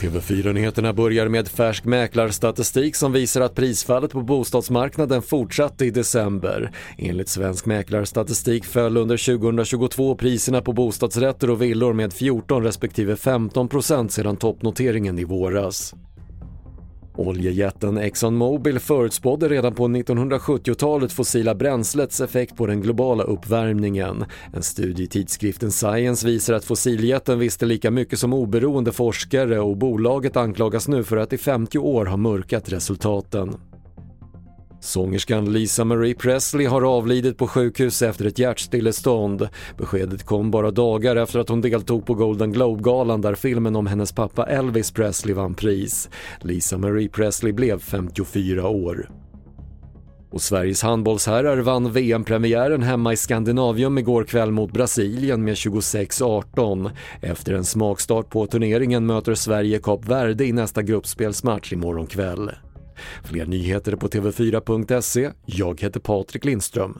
TV4-nyheterna börjar med färsk mäklarstatistik som visar att prisfallet på bostadsmarknaden fortsatte i december. Enligt Svensk Mäklarstatistik föll under 2022 priserna på bostadsrätter och villor med 14 respektive 15 procent sedan toppnoteringen i våras. Oljejätten ExxonMobil förutspådde redan på 1970-talet fossila bränslets effekt på den globala uppvärmningen. En studie i tidskriften Science visar att fossiljätten visste lika mycket som oberoende forskare och bolaget anklagas nu för att i 50 år ha mörkat resultaten. Sångerskan Lisa Marie Presley har avlidit på sjukhus efter ett hjärtstillestånd. Beskedet kom bara dagar efter att hon deltog på Golden Globe-galan där filmen om hennes pappa Elvis Presley vann pris. Lisa Marie Presley blev 54 år. Och Sveriges handbollsherrar vann VM-premiären hemma i Skandinavium igår kväll mot Brasilien med 26-18. Efter en smakstart på turneringen möter Sverige Kap Verde i nästa gruppspelsmatch imorgon kväll. Fler nyheter på TV4.se. Jag heter Patrik Lindström.